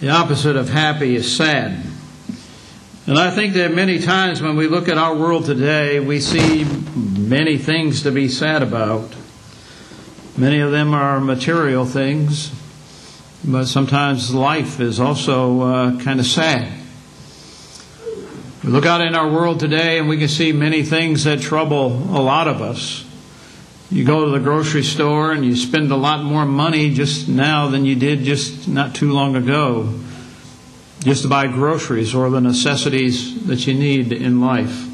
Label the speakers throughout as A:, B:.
A: The opposite of happy is sad. And I think that many times when we look at our world today, we see many things to be sad about. Many of them are material things, but sometimes life is also uh, kind of sad. We look out in our world today and we can see many things that trouble a lot of us. You go to the grocery store and you spend a lot more money just now than you did just not too long ago, just to buy groceries or the necessities that you need in life.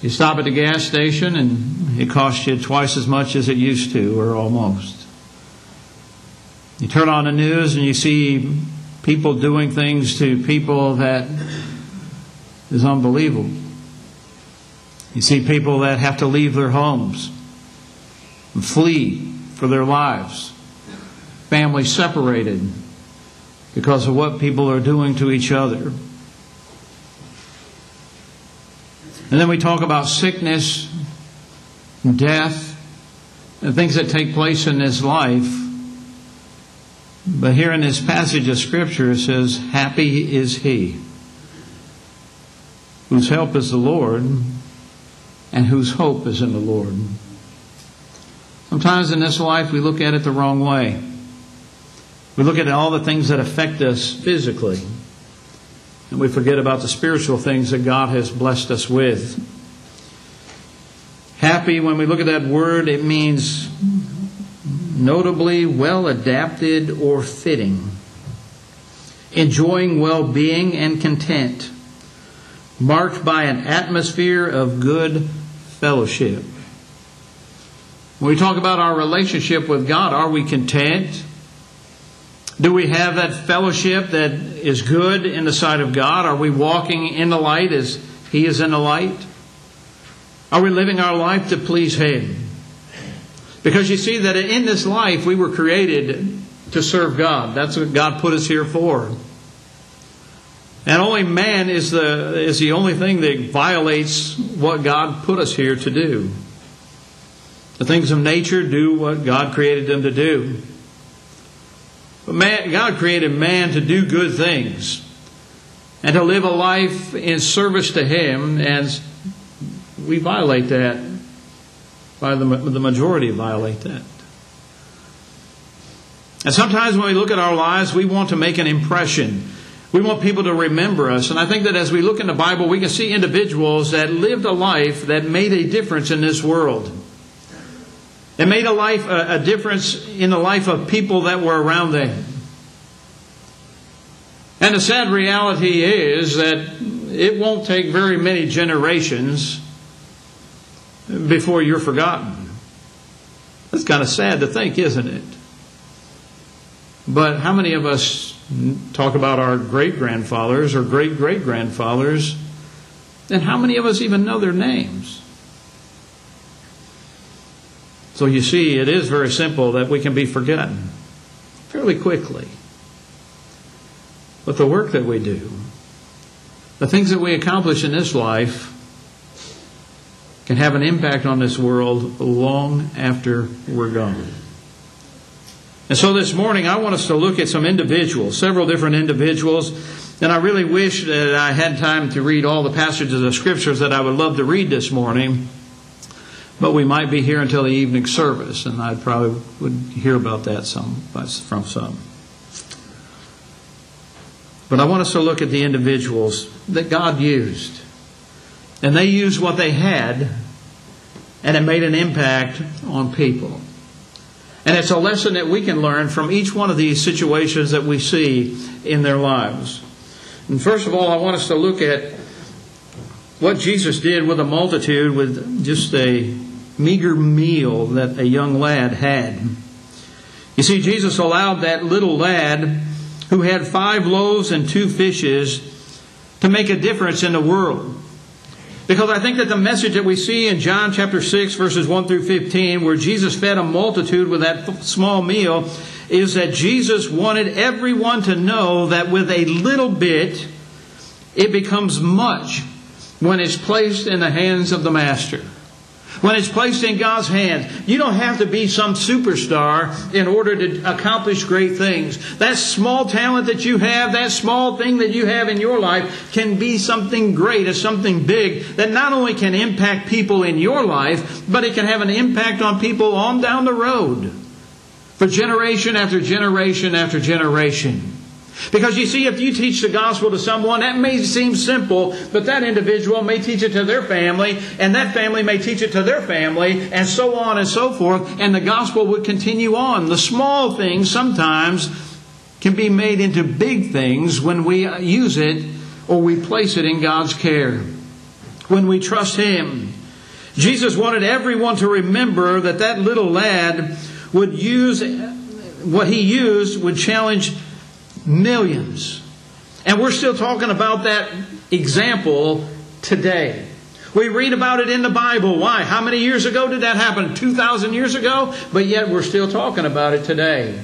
A: You stop at the gas station and it costs you twice as much as it used to, or almost. You turn on the news and you see people doing things to people that is unbelievable. You see people that have to leave their homes and flee for their lives, families separated because of what people are doing to each other. And then we talk about sickness, death, and things that take place in this life. But here in this passage of Scripture it says, Happy is he whose help is the Lord and whose hope is in the Lord. Sometimes in this life we look at it the wrong way. We look at all the things that affect us physically. And we forget about the spiritual things that God has blessed us with. Happy, when we look at that word, it means notably well adapted or fitting, enjoying well being and content, marked by an atmosphere of good fellowship. When we talk about our relationship with God, are we content? Do we have that fellowship that is good in the sight of God? Are we walking in the light as He is in the light? Are we living our life to please Him? Because you see that in this life we were created to serve God. That's what God put us here for. And only man is the, is the only thing that violates what God put us here to do. The things of nature do what God created them to do. But man, God created man to do good things and to live a life in service to Him, and we violate that. By the, the majority violate that. And sometimes when we look at our lives, we want to make an impression. We want people to remember us. And I think that as we look in the Bible, we can see individuals that lived a life that made a difference in this world. It made a life a, a difference in the life of people that were around them. And the sad reality is that it won't take very many generations before you're forgotten. That's kind of sad to think, isn't it? But how many of us talk about our great grandfathers or great great grandfathers? And how many of us even know their names? So you see, it is very simple that we can be forgotten fairly quickly. But the work that we do, the things that we accomplish in this life, can have an impact on this world long after we're gone. And so this morning, I want us to look at some individuals, several different individuals. And I really wish that I had time to read all the passages of scriptures that I would love to read this morning. But we might be here until the evening service, and I probably would hear about that some from some. But I want us to look at the individuals that God used. And they used what they had, and it made an impact on people. And it's a lesson that we can learn from each one of these situations that we see in their lives. And first of all, I want us to look at what Jesus did with a multitude with just a meager meal that a young lad had. You see, Jesus allowed that little lad who had five loaves and two fishes to make a difference in the world. Because I think that the message that we see in John chapter 6, verses 1 through 15, where Jesus fed a multitude with that small meal, is that Jesus wanted everyone to know that with a little bit, it becomes much when it's placed in the hands of the Master. When it's placed in God's hands. You don't have to be some superstar in order to accomplish great things. That small talent that you have, that small thing that you have in your life can be something great, or something big that not only can impact people in your life, but it can have an impact on people on down the road for generation after generation after generation. Because you see, if you teach the gospel to someone, that may seem simple, but that individual may teach it to their family, and that family may teach it to their family, and so on and so forth, and the gospel would continue on. The small things sometimes can be made into big things when we use it or we place it in God's care. When we trust Him. Jesus wanted everyone to remember that that little lad would use what he used would challenge Millions. And we're still talking about that example today. We read about it in the Bible. Why? How many years ago did that happen? 2,000 years ago? But yet we're still talking about it today.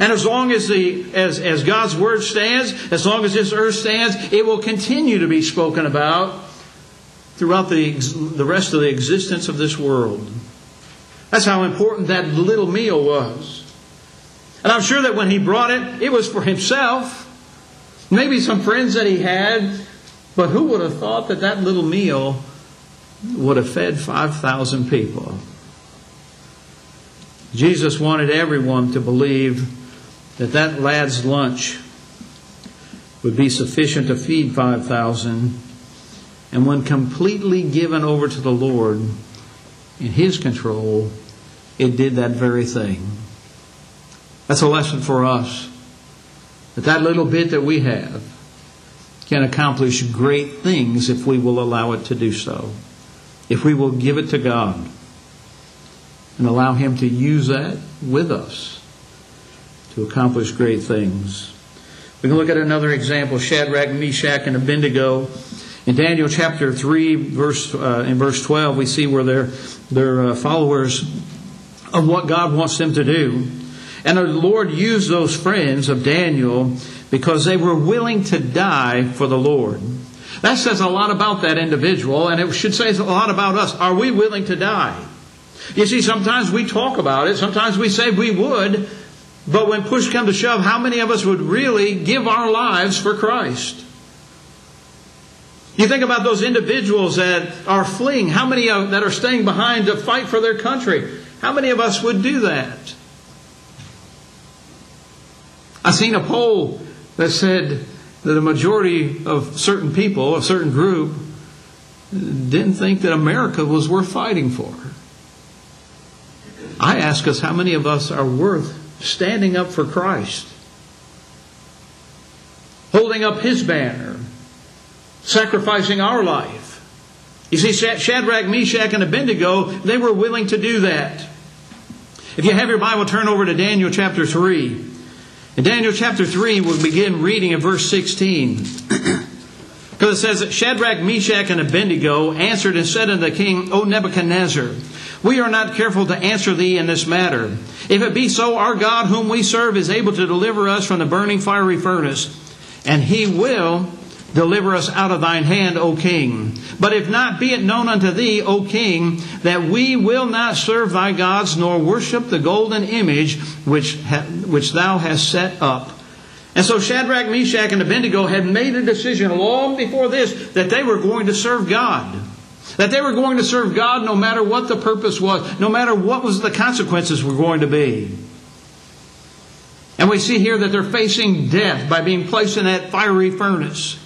A: And as long as, the, as, as God's Word stands, as long as this earth stands, it will continue to be spoken about throughout the, the rest of the existence of this world. That's how important that little meal was. And I'm sure that when he brought it, it was for himself, maybe some friends that he had, but who would have thought that that little meal would have fed 5,000 people? Jesus wanted everyone to believe that that lad's lunch would be sufficient to feed 5,000. And when completely given over to the Lord in His control, it did that very thing. That's a lesson for us. That that little bit that we have can accomplish great things if we will allow it to do so. If we will give it to God and allow Him to use that with us to accomplish great things. We can look at another example Shadrach, Meshach, and Abednego. In Daniel chapter 3, verse, uh, in verse 12, we see where they're, they're uh, followers of what God wants them to do. And the Lord used those friends of Daniel because they were willing to die for the Lord. That says a lot about that individual, and it should say a lot about us. Are we willing to die? You see, sometimes we talk about it, sometimes we say we would, but when push comes to shove, how many of us would really give our lives for Christ? You think about those individuals that are fleeing, how many of, that are staying behind to fight for their country? How many of us would do that? I seen a poll that said that a majority of certain people, a certain group, didn't think that America was worth fighting for. I ask us how many of us are worth standing up for Christ, holding up His banner, sacrificing our life. You see, Shadrach, Meshach, and Abednego, they were willing to do that. If you have your Bible, turn over to Daniel chapter 3. In Daniel chapter 3, we'll begin reading at verse 16. because it says that Shadrach, Meshach, and Abednego answered and said unto the king, O Nebuchadnezzar, we are not careful to answer thee in this matter. If it be so, our God whom we serve is able to deliver us from the burning fiery furnace, and he will Deliver us out of thine hand, O king. But if not, be it known unto thee, O king, that we will not serve thy gods, nor worship the golden image which, ha- which thou hast set up. And so Shadrach, Meshach, and Abednego had made a decision long before this that they were going to serve God. That they were going to serve God no matter what the purpose was, no matter what was the consequences were going to be. And we see here that they're facing death by being placed in that fiery furnace.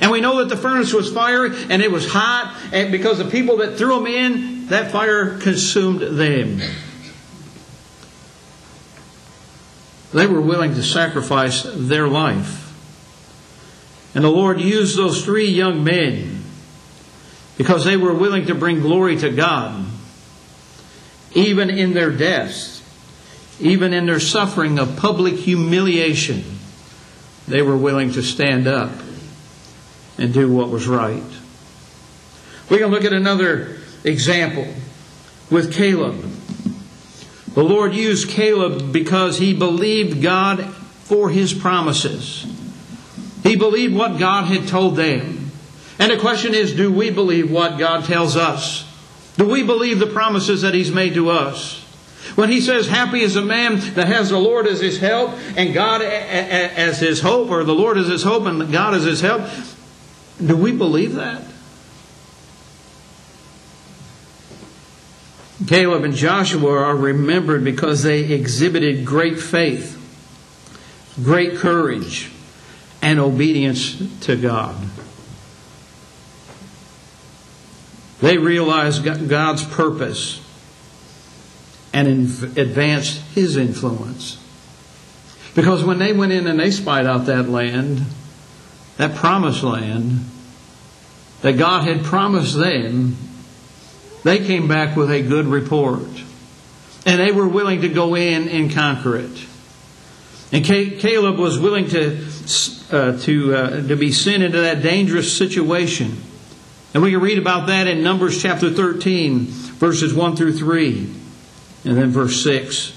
A: And we know that the furnace was fire and it was hot, and because the people that threw them in, that fire consumed them. They were willing to sacrifice their life. And the Lord used those three young men because they were willing to bring glory to God, even in their deaths, even in their suffering of public humiliation. They were willing to stand up and do what was right. We can look at another example with Caleb. The Lord used Caleb because he believed God for his promises. He believed what God had told them. And the question is do we believe what God tells us? Do we believe the promises that He's made to us? When He says, Happy is a man that has the Lord as his help and God as his hope, or the Lord as his hope and God as his help, do we believe that? Caleb and Joshua are remembered because they exhibited great faith, great courage, and obedience to God. They realized God's purpose and advanced His influence. Because when they went in and they spied out that land, that promised land that God had promised them, they came back with a good report. And they were willing to go in and conquer it. And Caleb was willing to, uh, to, uh, to be sent into that dangerous situation. And we can read about that in Numbers chapter 13, verses 1 through 3, and then verse 6.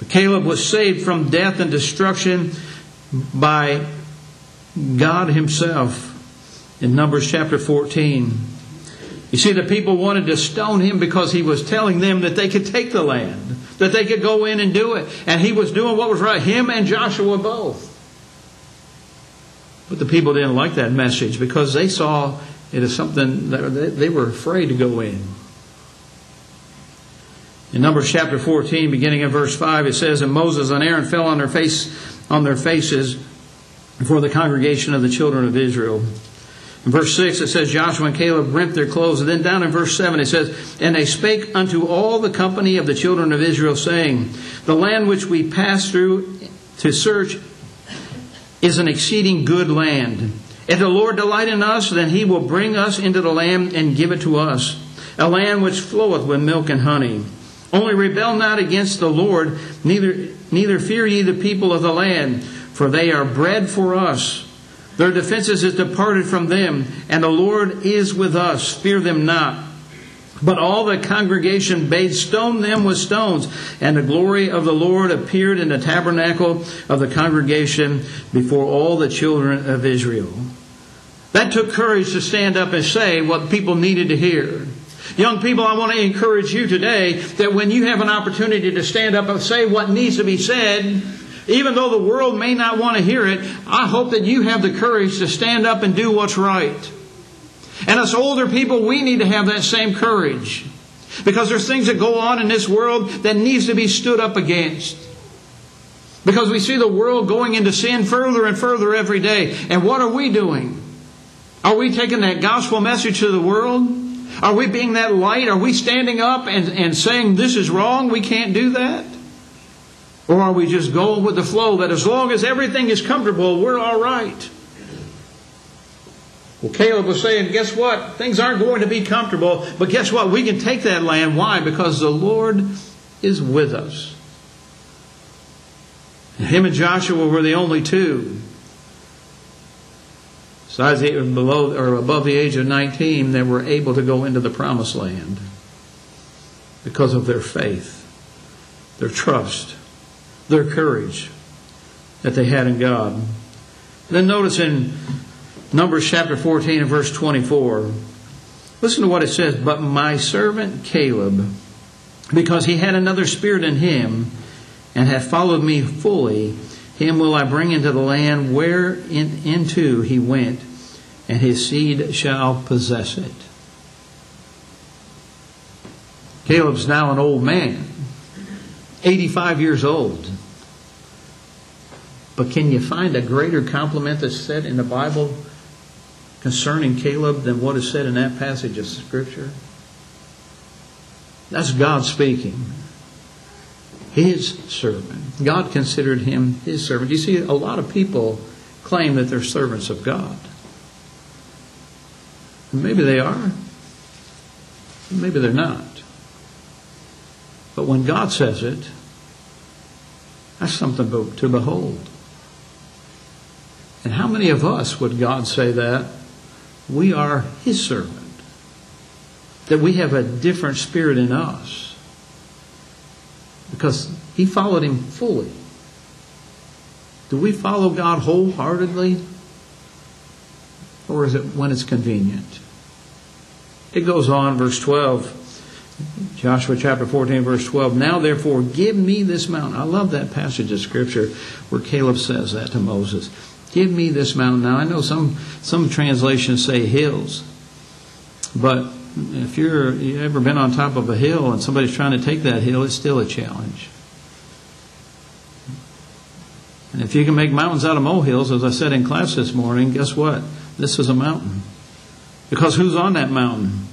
A: But Caleb was saved from death and destruction by God Himself in Numbers chapter 14. You see, the people wanted to stone him because he was telling them that they could take the land, that they could go in and do it. And he was doing what was right, him and Joshua both. But the people didn't like that message because they saw it as something that they were afraid to go in. In Numbers chapter 14, beginning in verse 5, it says, And Moses and Aaron fell on their face on their faces before the congregation of the children of Israel. In verse 6, it says, Joshua and Caleb rent their clothes. And then down in verse 7, it says, And they spake unto all the company of the children of Israel, saying, The land which we pass through to search is an exceeding good land. If the Lord delight in us, then he will bring us into the land and give it to us, a land which floweth with milk and honey. Only rebel not against the Lord, neither, neither fear ye the people of the land, for they are bread for us. Their defenses is departed from them, and the Lord is with us. Fear them not. But all the congregation bade stone them with stones, and the glory of the Lord appeared in the tabernacle of the congregation before all the children of Israel. That took courage to stand up and say what people needed to hear. Young people, I want to encourage you today that when you have an opportunity to stand up and say what needs to be said, even though the world may not want to hear it, I hope that you have the courage to stand up and do what's right. And us older people, we need to have that same courage. Because there's things that go on in this world that needs to be stood up against. Because we see the world going into sin further and further every day. And what are we doing? Are we taking that gospel message to the world? Are we being that light? Are we standing up and, and saying this is wrong? We can't do that? Or are we just going with the flow that as long as everything is comfortable, we're all right? Well, Caleb was saying, guess what? Things aren't going to be comfortable, but guess what? We can take that land. Why? Because the Lord is with us. him and Joshua were the only two. Besides the, below or above the age of 19, that were able to go into the promised land because of their faith, their trust, their courage that they had in God. Then notice in Numbers chapter 14 and verse 24, listen to what it says. But my servant Caleb, because he had another spirit in him and hath followed me fully, him will I bring into the land where in, into he went, and his seed shall possess it. Caleb's now an old man. 85 years old. But can you find a greater compliment that's said in the Bible concerning Caleb than what is said in that passage of Scripture? That's God speaking. His servant. God considered him his servant. You see, a lot of people claim that they're servants of God. Maybe they are. Maybe they're not. But when God says it, that's something to behold. And how many of us would God say that? We are His servant. That we have a different spirit in us. Because He followed Him fully. Do we follow God wholeheartedly? Or is it when it's convenient? It goes on, verse 12. Joshua chapter 14, verse 12. Now therefore, give me this mountain. I love that passage of Scripture where Caleb says that to Moses. Give me this mountain. Now I know some, some translations say hills, but if you're you ever been on top of a hill and somebody's trying to take that hill, it's still a challenge. And if you can make mountains out of molehills, as I said in class this morning, guess what? This is a mountain. Because who's on that mountain?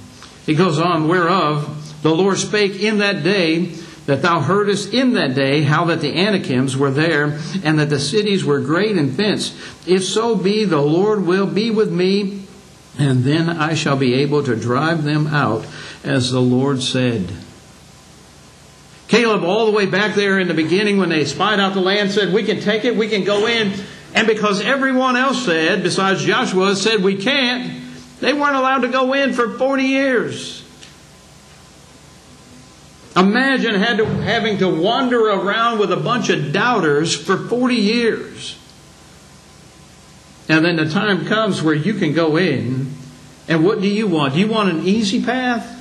A: He goes on, whereof the Lord spake in that day that thou heardest in that day how that the Anakims were there, and that the cities were great and fenced. If so be, the Lord will be with me, and then I shall be able to drive them out, as the Lord said. Caleb, all the way back there in the beginning when they spied out the land, said, We can take it, we can go in. And because everyone else said, besides Joshua, said we can't, they weren't allowed to go in for 40 years. Imagine to, having to wander around with a bunch of doubters for 40 years. And then the time comes where you can go in, and what do you want? Do you want an easy path?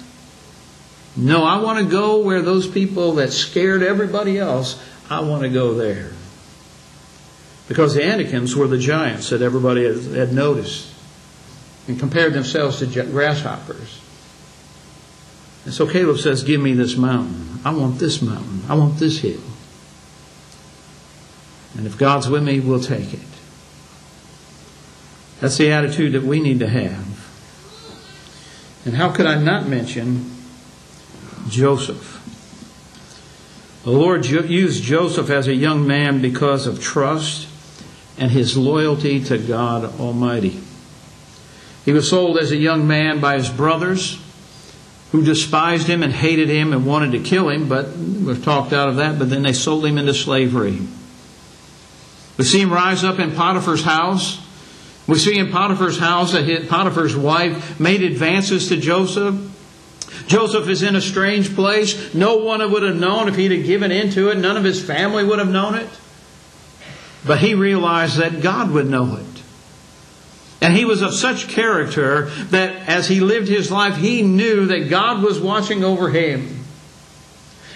A: No, I want to go where those people that scared everybody else, I want to go there. Because the Anakims were the giants that everybody had noticed and compared themselves to grasshoppers. And so Caleb says, Give me this mountain. I want this mountain. I want this hill. And if God's with me, we'll take it. That's the attitude that we need to have. And how could I not mention Joseph. The Lord used Joseph as a young man because of trust and his loyalty to God Almighty. He was sold as a young man by his brothers who despised him and hated him and wanted to kill him, but we've talked out of that, but then they sold him into slavery. We see him rise up in Potiphar's house. We see in Potiphar's house that Potiphar's wife made advances to Joseph. Joseph is in a strange place. No one would have known if he'd have given into it. None of his family would have known it. But he realized that God would know it. And he was of such character that as he lived his life, he knew that God was watching over him.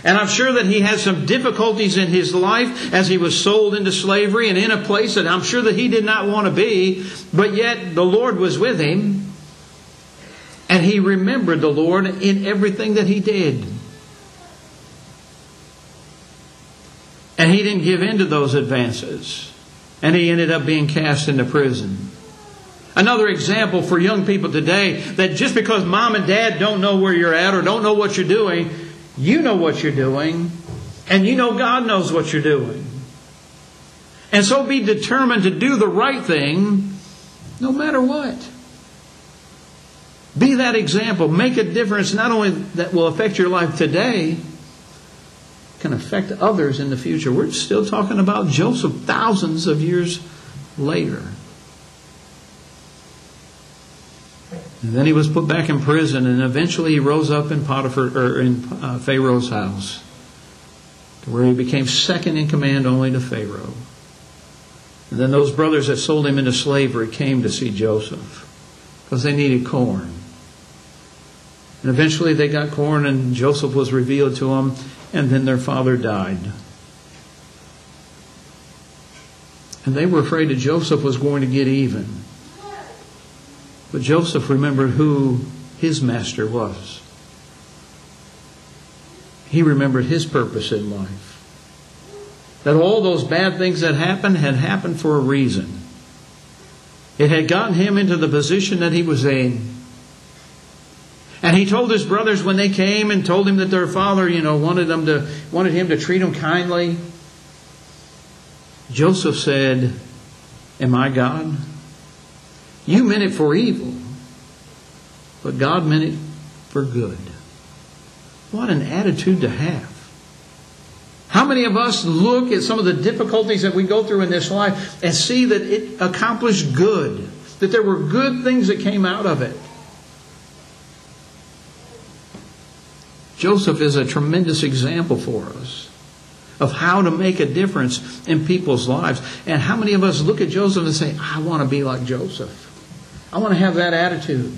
A: And I'm sure that he had some difficulties in his life as he was sold into slavery and in a place that I'm sure that he did not want to be, but yet the Lord was with him. And he remembered the Lord in everything that he did. And he didn't give in to those advances. And he ended up being cast into prison. Another example for young people today that just because mom and dad don't know where you're at or don't know what you're doing, you know what you're doing, and you know God knows what you're doing. And so be determined to do the right thing no matter what. Be that example. Make a difference not only that will affect your life today, can affect others in the future. We're still talking about Joseph thousands of years later. And then he was put back in prison, and eventually he rose up in Potiphar or in uh, Pharaoh's house, where he became second in command only to Pharaoh. And then those brothers that sold him into slavery came to see Joseph because they needed corn. And eventually they got corn, and Joseph was revealed to them, and then their father died. And they were afraid that Joseph was going to get even. But Joseph remembered who his master was. He remembered his purpose in life. That all those bad things that happened had happened for a reason. It had gotten him into the position that he was in. And he told his brothers when they came and told him that their father, you know, wanted them to wanted him to treat them kindly. Joseph said, Am I God? You meant it for evil, but God meant it for good. What an attitude to have. How many of us look at some of the difficulties that we go through in this life and see that it accomplished good, that there were good things that came out of it? Joseph is a tremendous example for us of how to make a difference in people's lives. And how many of us look at Joseph and say, I want to be like Joseph? I want to have that attitude.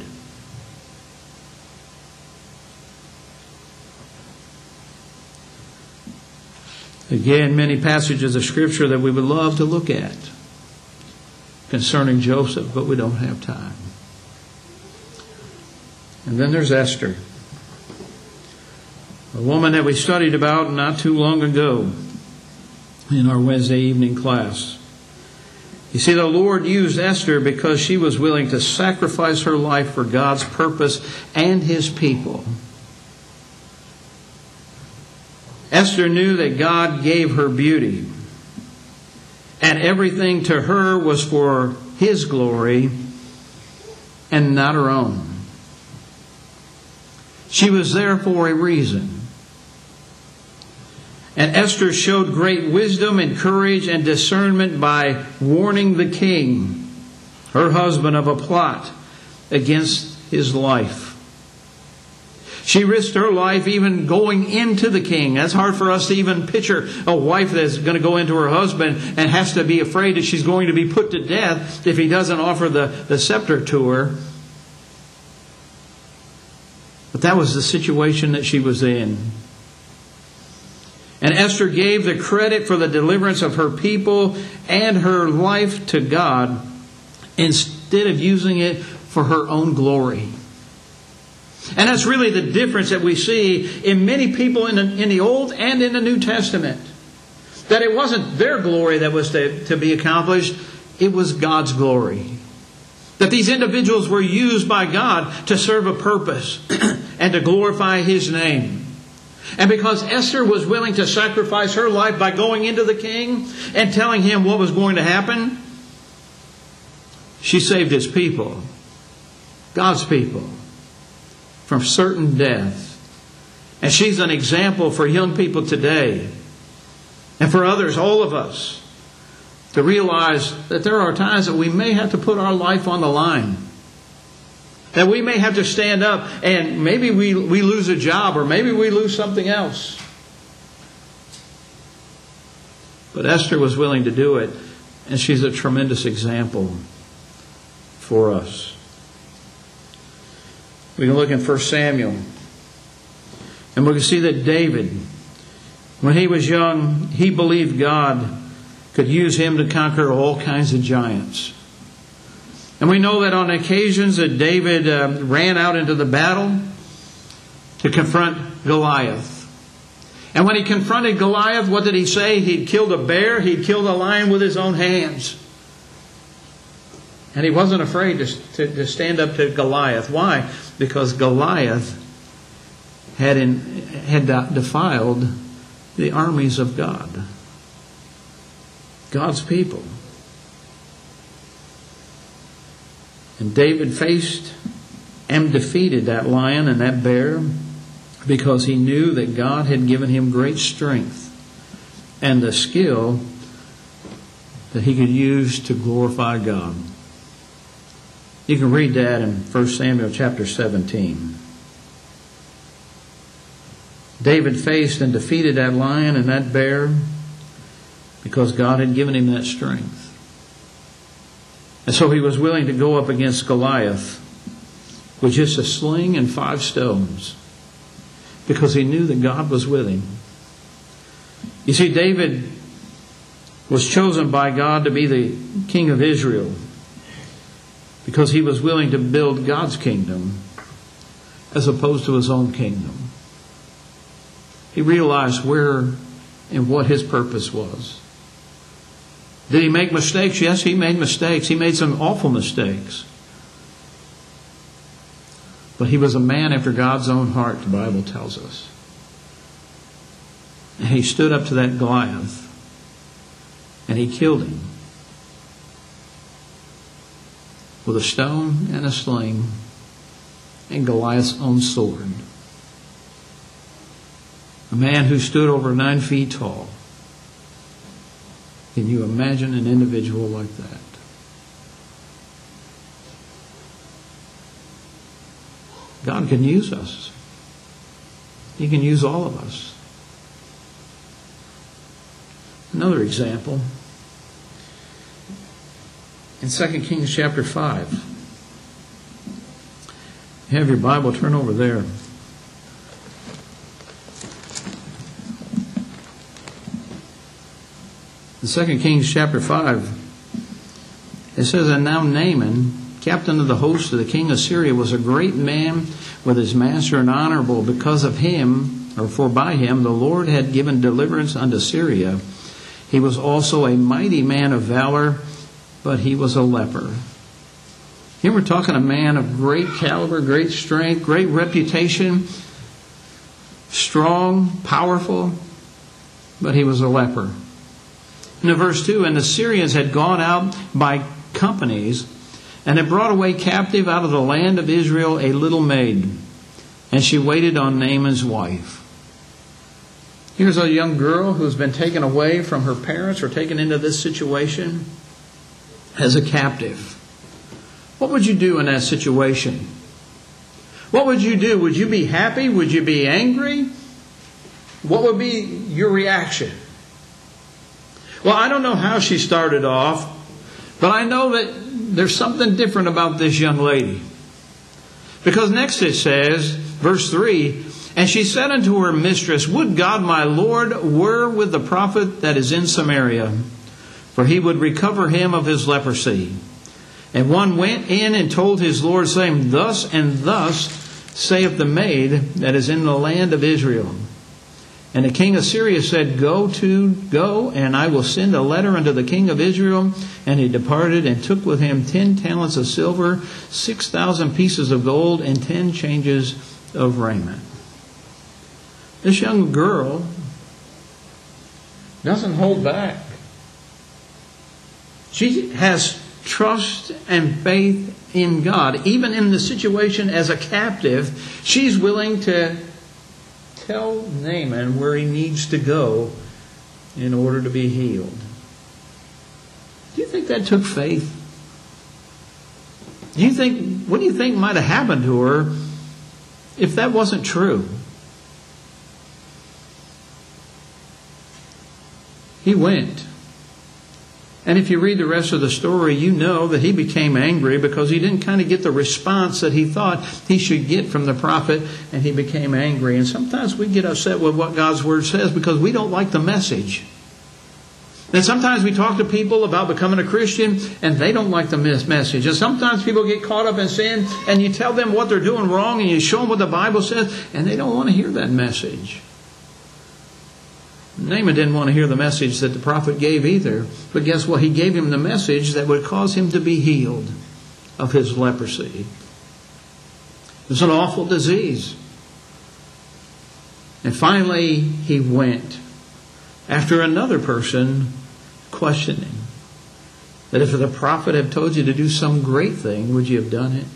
A: Again, many passages of Scripture that we would love to look at concerning Joseph, but we don't have time. And then there's Esther, a woman that we studied about not too long ago in our Wednesday evening class. You see, the Lord used Esther because she was willing to sacrifice her life for God's purpose and His people. Esther knew that God gave her beauty, and everything to her was for His glory and not her own. She was there for a reason. And Esther showed great wisdom and courage and discernment by warning the king, her husband, of a plot against his life. She risked her life even going into the king. That's hard for us to even picture a wife that's going to go into her husband and has to be afraid that she's going to be put to death if he doesn't offer the, the scepter to her. But that was the situation that she was in. And Esther gave the credit for the deliverance of her people and her life to God instead of using it for her own glory. And that's really the difference that we see in many people in the, in the Old and in the New Testament. That it wasn't their glory that was to, to be accomplished, it was God's glory. That these individuals were used by God to serve a purpose and to glorify His name. And because Esther was willing to sacrifice her life by going into the king and telling him what was going to happen, she saved his people, God's people, from certain death. And she's an example for young people today and for others, all of us, to realize that there are times that we may have to put our life on the line that we may have to stand up and maybe we, we lose a job or maybe we lose something else. But Esther was willing to do it, and she's a tremendous example for us. We can look in 1 Samuel, and we can see that David, when he was young, he believed God could use him to conquer all kinds of giants. And we know that on occasions that David uh, ran out into the battle to confront Goliath. And when he confronted Goliath, what did he say? He'd killed a bear, he'd killed a lion with his own hands. And he wasn't afraid to, to, to stand up to Goliath. Why? Because Goliath had, in, had defiled the armies of God, God's people. And David faced and defeated that lion and that bear because he knew that God had given him great strength and the skill that he could use to glorify God. You can read that in 1 Samuel chapter 17. David faced and defeated that lion and that bear because God had given him that strength. And so he was willing to go up against Goliath with just a sling and five stones because he knew that God was with him. You see, David was chosen by God to be the king of Israel because he was willing to build God's kingdom as opposed to his own kingdom. He realized where and what his purpose was. Did he make mistakes? Yes, he made mistakes. He made some awful mistakes. But he was a man after God's own heart, the Bible tells us. And he stood up to that Goliath and he killed him with a stone and a sling and Goliath's own sword. A man who stood over nine feet tall can you imagine an individual like that? God can use us. He can use all of us. Another example in 2 Kings chapter 5. Have your Bible, turn over there. In 2 Kings chapter 5, it says, And now Naaman, captain of the host of the king of Syria, was a great man with his master and honorable. Because of him, or for by him, the Lord had given deliverance unto Syria. He was also a mighty man of valor, but he was a leper. Here we're talking a man of great caliber, great strength, great reputation, strong, powerful, but he was a leper. In verse 2, and the Syrians had gone out by companies and had brought away captive out of the land of Israel a little maid, and she waited on Naaman's wife. Here's a young girl who's been taken away from her parents or taken into this situation as a captive. What would you do in that situation? What would you do? Would you be happy? Would you be angry? What would be your reaction? Well, I don't know how she started off, but I know that there's something different about this young lady. Because next it says, verse 3 And she said unto her mistress, Would God my Lord were with the prophet that is in Samaria, for he would recover him of his leprosy. And one went in and told his Lord, saying, Thus and thus saith the maid that is in the land of Israel. And the king of Syria said, Go to, go, and I will send a letter unto the king of Israel. And he departed and took with him ten talents of silver, six thousand pieces of gold, and ten changes of raiment. This young girl doesn't hold back. She has trust and faith in God. Even in the situation as a captive, she's willing to tell Naaman where he needs to go in order to be healed. Do you think that took faith? Do you think what do you think might have happened to her if that wasn't true? He went. And if you read the rest of the story, you know that he became angry because he didn't kind of get the response that he thought he should get from the prophet, and he became angry. And sometimes we get upset with what God's word says because we don't like the message. And sometimes we talk to people about becoming a Christian and they don't like the message. And sometimes people get caught up in sin and you tell them what they're doing wrong and you show them what the Bible says and they don't want to hear that message. Naaman didn't want to hear the message that the prophet gave either. But guess what? He gave him the message that would cause him to be healed of his leprosy. It was an awful disease. And finally, he went after another person questioning that if the prophet had told you to do some great thing, would you have done it?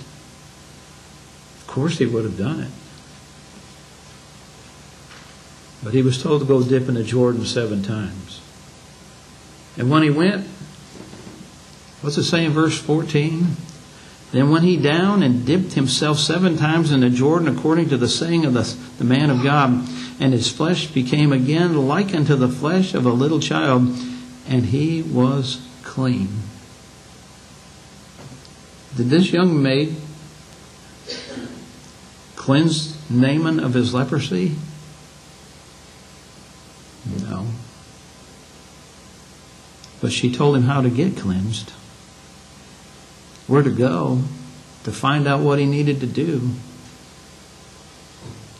A: Of course, he would have done it. But he was told to go dip in the Jordan seven times. And when he went, what's it say in verse 14? Then went he down and dipped himself seven times in the Jordan according to the saying of the, the man of God. And his flesh became again like unto the flesh of a little child, and he was clean. Did this young maid cleanse Naaman of his leprosy? No. But she told him how to get cleansed, where to go to find out what he needed to do.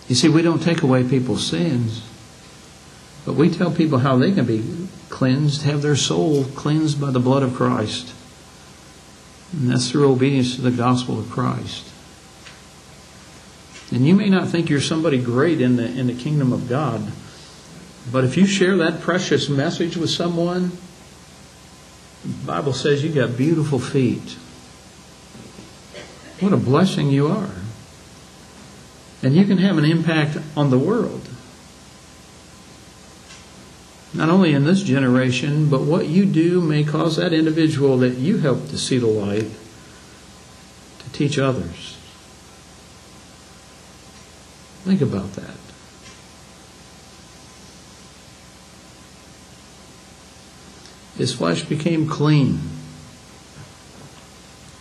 A: You see, we don't take away people's sins, but we tell people how they can be cleansed, have their soul cleansed by the blood of Christ. And that's through obedience to the gospel of Christ. And you may not think you're somebody great in the, in the kingdom of God. But if you share that precious message with someone, the Bible says you got beautiful feet. What a blessing you are. And you can have an impact on the world. Not only in this generation, but what you do may cause that individual that you help to see the light to teach others. Think about that. His flesh became clean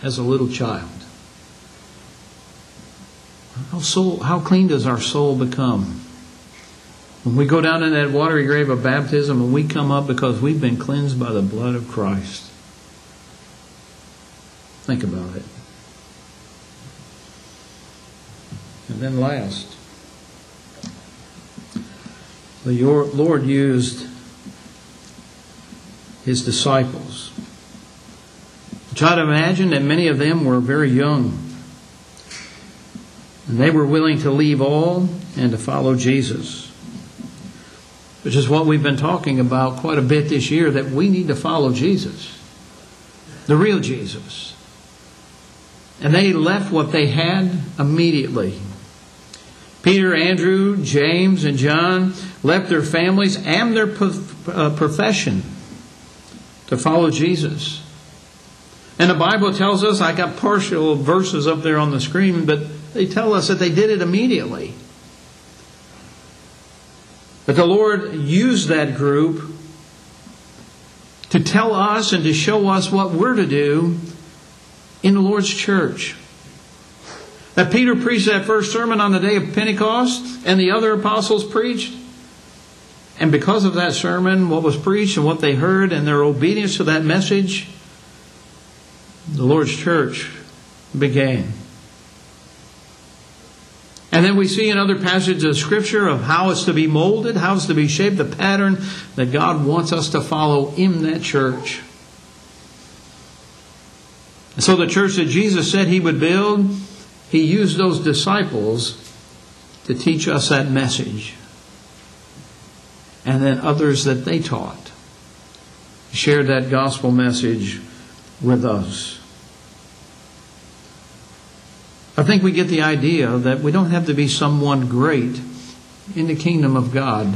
A: as a little child. How, soul, how clean does our soul become? When we go down in that watery grave of baptism and we come up because we've been cleansed by the blood of Christ. Think about it. And then last, the Lord used his disciples. Try to imagine that many of them were very young. And they were willing to leave all and to follow Jesus. Which is what we've been talking about quite a bit this year that we need to follow Jesus. The real Jesus. And they left what they had immediately. Peter, Andrew, James, and John left their families and their uh, profession to follow Jesus. And the Bible tells us, I got partial verses up there on the screen, but they tell us that they did it immediately. But the Lord used that group to tell us and to show us what we're to do in the Lord's church. That Peter preached that first sermon on the day of Pentecost, and the other apostles preached. And because of that sermon, what was preached and what they heard, and their obedience to that message, the Lord's church began. And then we see in other passages of Scripture of how it's to be molded, how it's to be shaped, the pattern that God wants us to follow in that church. And so the church that Jesus said He would build, He used those disciples to teach us that message. And then others that they taught shared that gospel message with us. I think we get the idea that we don't have to be someone great in the kingdom of God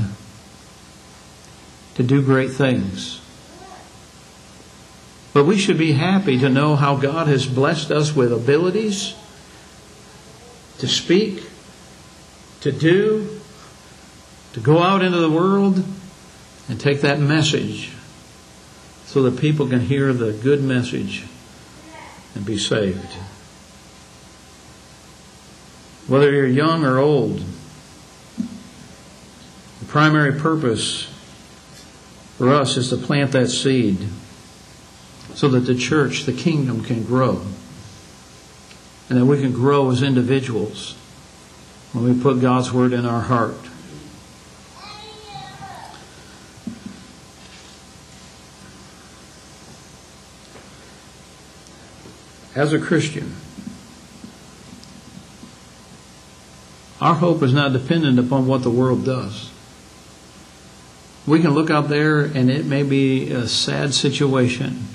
A: to do great things. But we should be happy to know how God has blessed us with abilities to speak, to do, to go out into the world and take that message so that people can hear the good message and be saved. Whether you're young or old, the primary purpose for us is to plant that seed so that the church, the kingdom, can grow. And that we can grow as individuals when we put God's word in our heart. As a Christian, Our hope is not dependent upon what the world does. We can look out there and it may be a sad situation.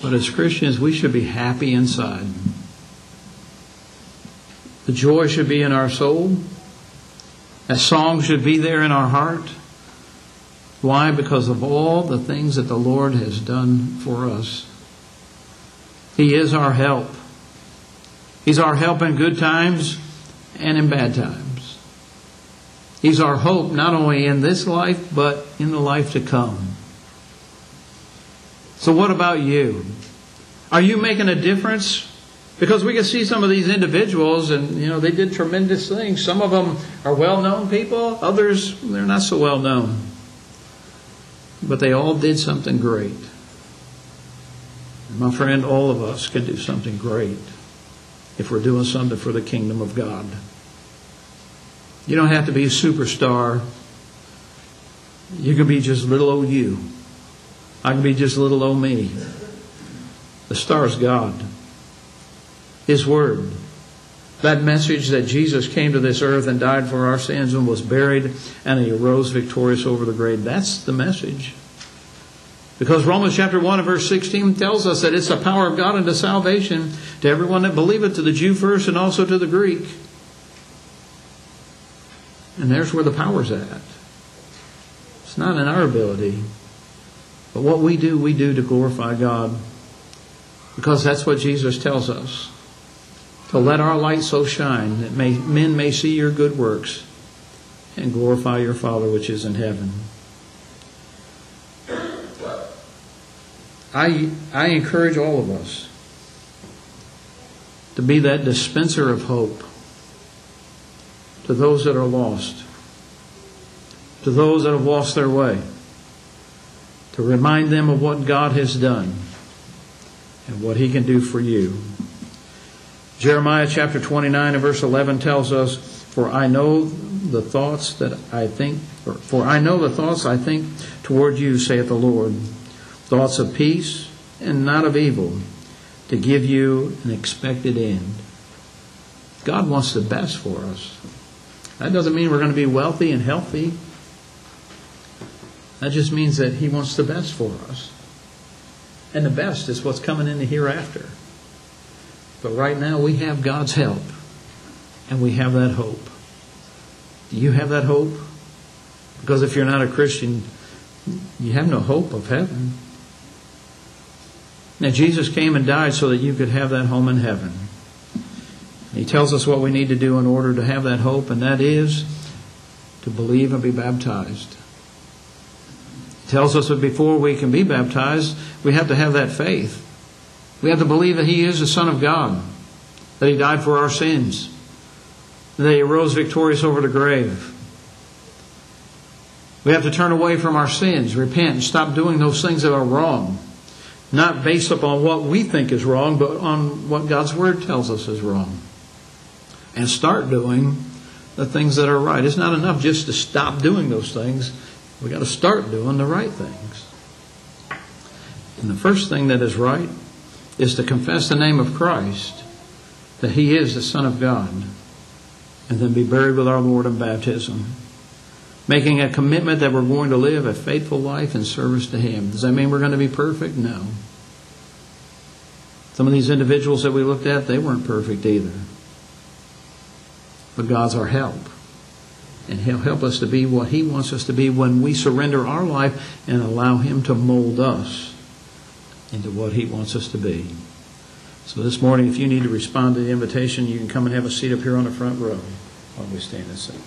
A: But as Christians, we should be happy inside. The joy should be in our soul. That song should be there in our heart. Why? Because of all the things that the Lord has done for us. He is our help. He's our help in good times and in bad times. He's our hope not only in this life, but in the life to come. So, what about you? Are you making a difference? Because we can see some of these individuals, and you know they did tremendous things. Some of them are well-known people; others they're not so well known. But they all did something great. My friend, all of us can do something great if we're doing something for the kingdom of God. You don't have to be a superstar. You can be just little old you. I can be just little old me. The star is God. His Word. That message that Jesus came to this earth and died for our sins and was buried and he arose victorious over the grave. That's the message. Because Romans chapter 1 and verse 16 tells us that it's the power of God unto salvation to everyone that believeth, to the Jew first and also to the Greek. And there's where the power's at. It's not in our ability. But what we do, we do to glorify God. Because that's what Jesus tells us. To let our light so shine that may, men may see your good works and glorify your Father which is in heaven. I, I encourage all of us to be that dispenser of hope, to those that are lost, to those that have lost their way, to remind them of what God has done and what He can do for you. Jeremiah chapter 29 and verse 11 tells us, For I know the thoughts that I think, for I know the thoughts I think toward you, saith the Lord, thoughts of peace and not of evil, to give you an expected end. God wants the best for us. That doesn't mean we're going to be wealthy and healthy. That just means that He wants the best for us. And the best is what's coming in the hereafter. But right now we have God's help and we have that hope. Do you have that hope? Because if you're not a Christian, you have no hope of heaven. Now, Jesus came and died so that you could have that home in heaven. He tells us what we need to do in order to have that hope, and that is to believe and be baptized. He tells us that before we can be baptized, we have to have that faith. We have to believe that He is the Son of God, that He died for our sins, that He rose victorious over the grave. We have to turn away from our sins, repent, and stop doing those things that are wrong. Not based upon what we think is wrong, but on what God's Word tells us is wrong. And start doing the things that are right. It's not enough just to stop doing those things. We've got to start doing the right things. And the first thing that is right is to confess the name of Christ, that He is the Son of God, and then be buried with our Lord in baptism. Making a commitment that we're going to live a faithful life in service to Him. Does that mean we're going to be perfect? No. Some of these individuals that we looked at, they weren't perfect either. But God's our help. And He'll help us to be what He wants us to be when we surrender our life and allow Him to mold us into what He wants us to be. So this morning, if you need to respond to the invitation, you can come and have a seat up here on the front row while we stand and sing.